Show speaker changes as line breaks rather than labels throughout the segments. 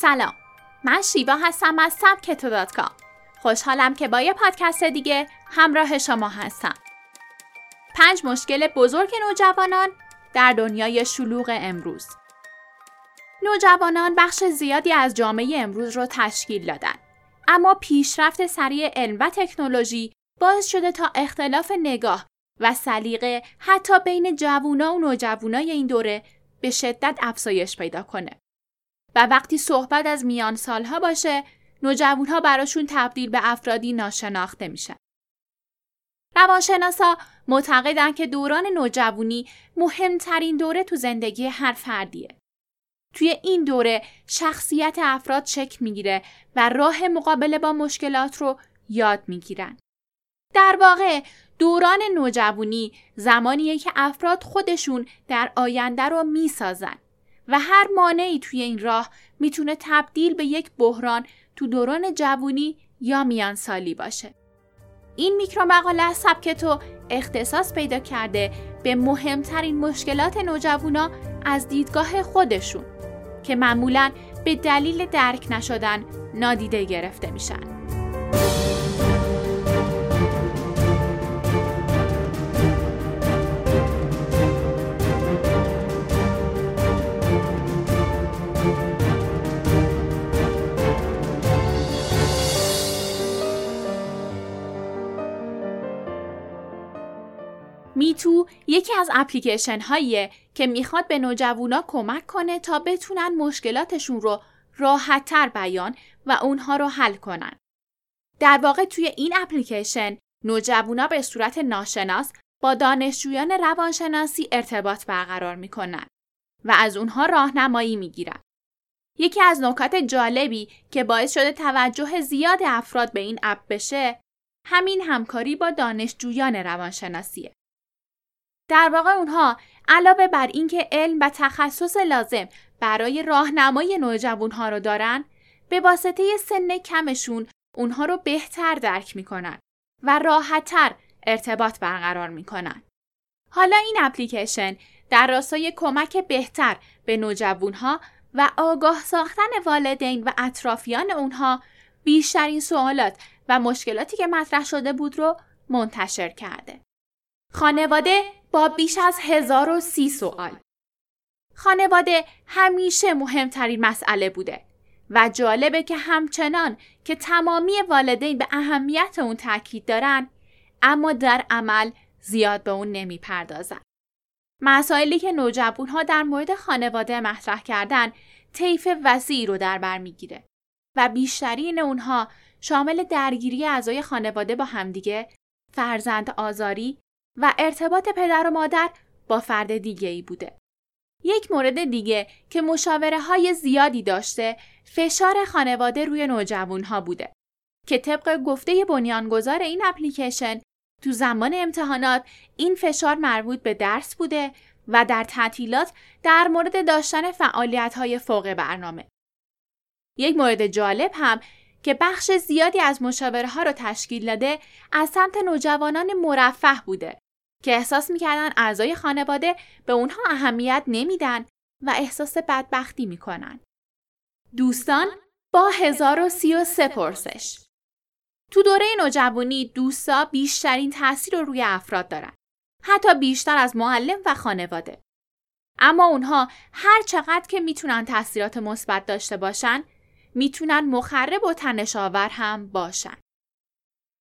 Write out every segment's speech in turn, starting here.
سلام. من شیوا هستم از سبکتو دات کام. خوشحالم که با یه پادکست دیگه همراه شما هستم. پنج مشکل بزرگ نوجوانان در دنیای شلوغ امروز. نوجوانان بخش زیادی از جامعه امروز رو تشکیل دادن. اما پیشرفت سریع علم و تکنولوژی باعث شده تا اختلاف نگاه و سلیقه حتی بین جوونا و نوجوانای این دوره به شدت افزایش پیدا کنه. و وقتی صحبت از میان سالها باشه، نوجوانها براشون تبدیل به افرادی ناشناخته میشن. روانشناسا معتقدن که دوران نوجوانی مهمترین دوره تو زندگی هر فردیه. توی این دوره شخصیت افراد شکل می‌گیره و راه مقابله با مشکلات رو یاد می‌گیرن. در واقع دوران نوجوانی زمانیه که افراد خودشون در آینده رو می‌سازن و هر مانعی توی این راه می‌تونه تبدیل به یک بحران تو دوران جوونی یا میانسالی باشه. این میکرو مقاله سبکتو اختصاص پیدا کرده به مهمترین مشکلات نوجوانا از دیدگاه خودشون که معمولا به دلیل درک نشدن نادیده گرفته میشن. میتو یکی از اپلیکیشن هاییه که می‌خواد به نوجوانا کمک کنه تا بتونن مشکلاتشون رو راحتتر بیان و اونها رو حل کنن. در واقع توی این اپلیکیشن نوجوانا به صورت ناشناس با دانشجویان روانشناسی ارتباط برقرار می‌کنن و از اونها راهنمایی می‌گیرن. یکی از نکات جالبی که باعث شده توجه زیاد افراد به این اپ بشه همین همکاری با دانشجویان روانشناسیه. در واقع اونها علاوه بر اینکه علم و تخصص لازم برای راهنمای نوجوانها رو دارن به واسطه سن کمشون اونها رو بهتر درک می‌کنن و راحتتر ارتباط برقرار می‌کنن. حالا این اپلیکیشن در راستای کمک بهتر به نوجوانها و آگاه ساختن والدین و اطرافیان اونها بیشترین سوالات و مشکلاتی که مطرح شده بود رو منتشر کرده. خانواده با بیش از هزار و سی سوال. خانواده همیشه مهمترین مسئله بوده و جالبه که همچنان که تمامی والدین به اهمیت اون تاکید دارن اما در عمل زیاد به اون نمی‌پردازن. مسائلی که نوجوان ها در مورد خانواده مطرح کردن طیف وسیعی رو در بر می‌گیره و بیشترین اونها شامل درگیری اعضای خانواده با همدیگه، فرزند آزاری و ارتباط پدر و مادر با فرد دیگه ای بوده. یک مورد دیگه که مشاوره های زیادی داشته فشار خانواده روی نوجوان ها بوده که طبق گفته بنیانگذار این اپلیکیشن تو زمان امتحانات این فشار مربوط به درس بوده و در تعطیلات در مورد داشتن فعالیت های فوق برنامه. یک مورد جالب هم که بخش زیادی از مشاوره ها رو تشکیل داده از سمت نوجوانان مرفه بوده که احساس می‌کردن اعضای خانواده به اونها اهمیت نمیدن و احساس بدبختی می‌کنن. دوستان با 1033 پرسش تو دوره نوجوانی دوستا بیشترین تاثیر رو روی افراد دارن. حتی بیشتر از معلم و خانواده. اما اونها هر چقدر که می‌تونن تاثیرات مثبت داشته باشن می‌تونن مخرب و تنشاور هم باشن.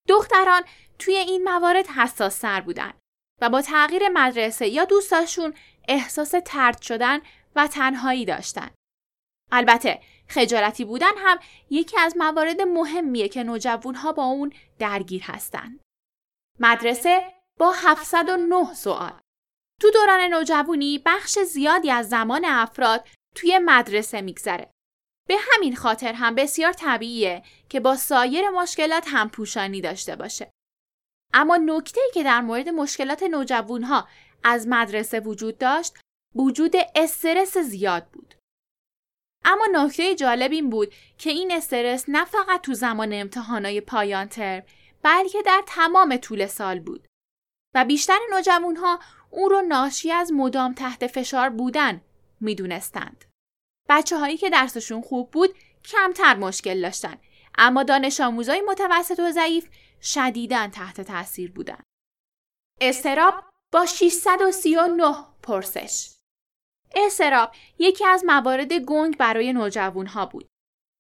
دختران توی این موارد حساس سر بودن و با تغییر مدرسه یا دوستاشون احساس ترد شدن و تنهایی داشتن. البته خجالتی بودن هم یکی از موارد مهمیه که نوجوانها با اون درگیر هستن. مدرسه با 709 سوال تو دوران نوجوانی بخش زیادی از زمان افراد توی مدرسه میگذره. به همین خاطر هم بسیار طبیعیه که با سایر مشکلات هم پوشانی داشته باشه. اما نکته که در مورد مشکلات نوجوانها از مدرسه وجود داشت وجود استرس زیاد بود. اما نکته جالب این بود که این استرس نه فقط تو زمان امتحانای پایان ترم بلکه در تمام طول سال بود و بیشتر نوجوانها اون رو ناشی از مدام تحت فشار بودن می‌دونستند. بچه هایی که درسشون خوب بود کمتر مشکل داشتن اما دانش آموزای متوسط و ضعیف شدیداً تحت تاثیر بودن. استراب با 639 پرسش استراب یکی از موارد گنگ برای نوجوان ها بود.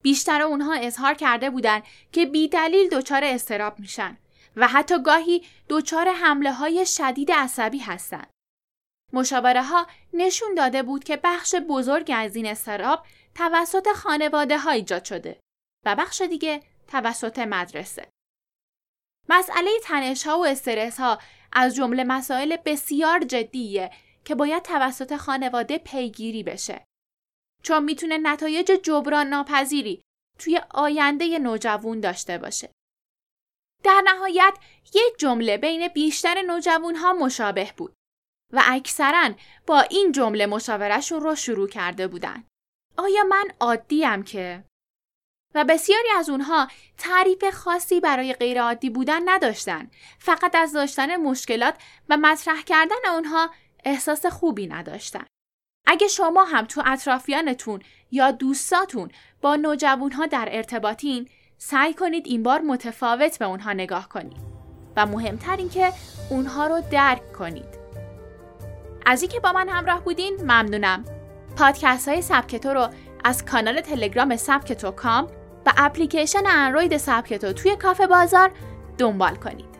بیشتر اونها اظهار کرده بودند که بیدلیل دچار استراب میشن و حتی گاهی دچار حمله های شدید عصبی هستند. مشاوره ها نشون داده بود که بخش بزرگ از این استراب توسط خانواده ها ایجاد شده و بخش دیگه توسط مدرسه. مسئله تنش ها و استرس ها از جمله مسائل بسیار جدیه که باید توسط خانواده پیگیری بشه. چون می‌تونه نتایج جبران ناپذیری توی آینده نوجوان داشته باشه. در نهایت یک جمله بین بیشتر نوجوان ها مشابه بود و اکثرا با این جمله مشاورشون رو شروع کرده بودن. آیا من عادیم که؟ و بسیاری از اونها تعریف خاصی برای غیرعادی بودن نداشتن. فقط از داشتن مشکلات و مطرح کردن اونها احساس خوبی نداشتن. اگه شما هم تو اطرافیانتون یا دوستاتون با نوجوانها در ارتباطین سعی کنید این بار متفاوت به اونها نگاه کنید و مهمتر این که اونها رو درک کنید. از اینکه با من همراه بودین ممنونم. پادکست های سبکتو رو از کانال تلگرام سبکتو کام و اپلیکیشن اندروید سبکتو توی کافه بازار دنبال کنید.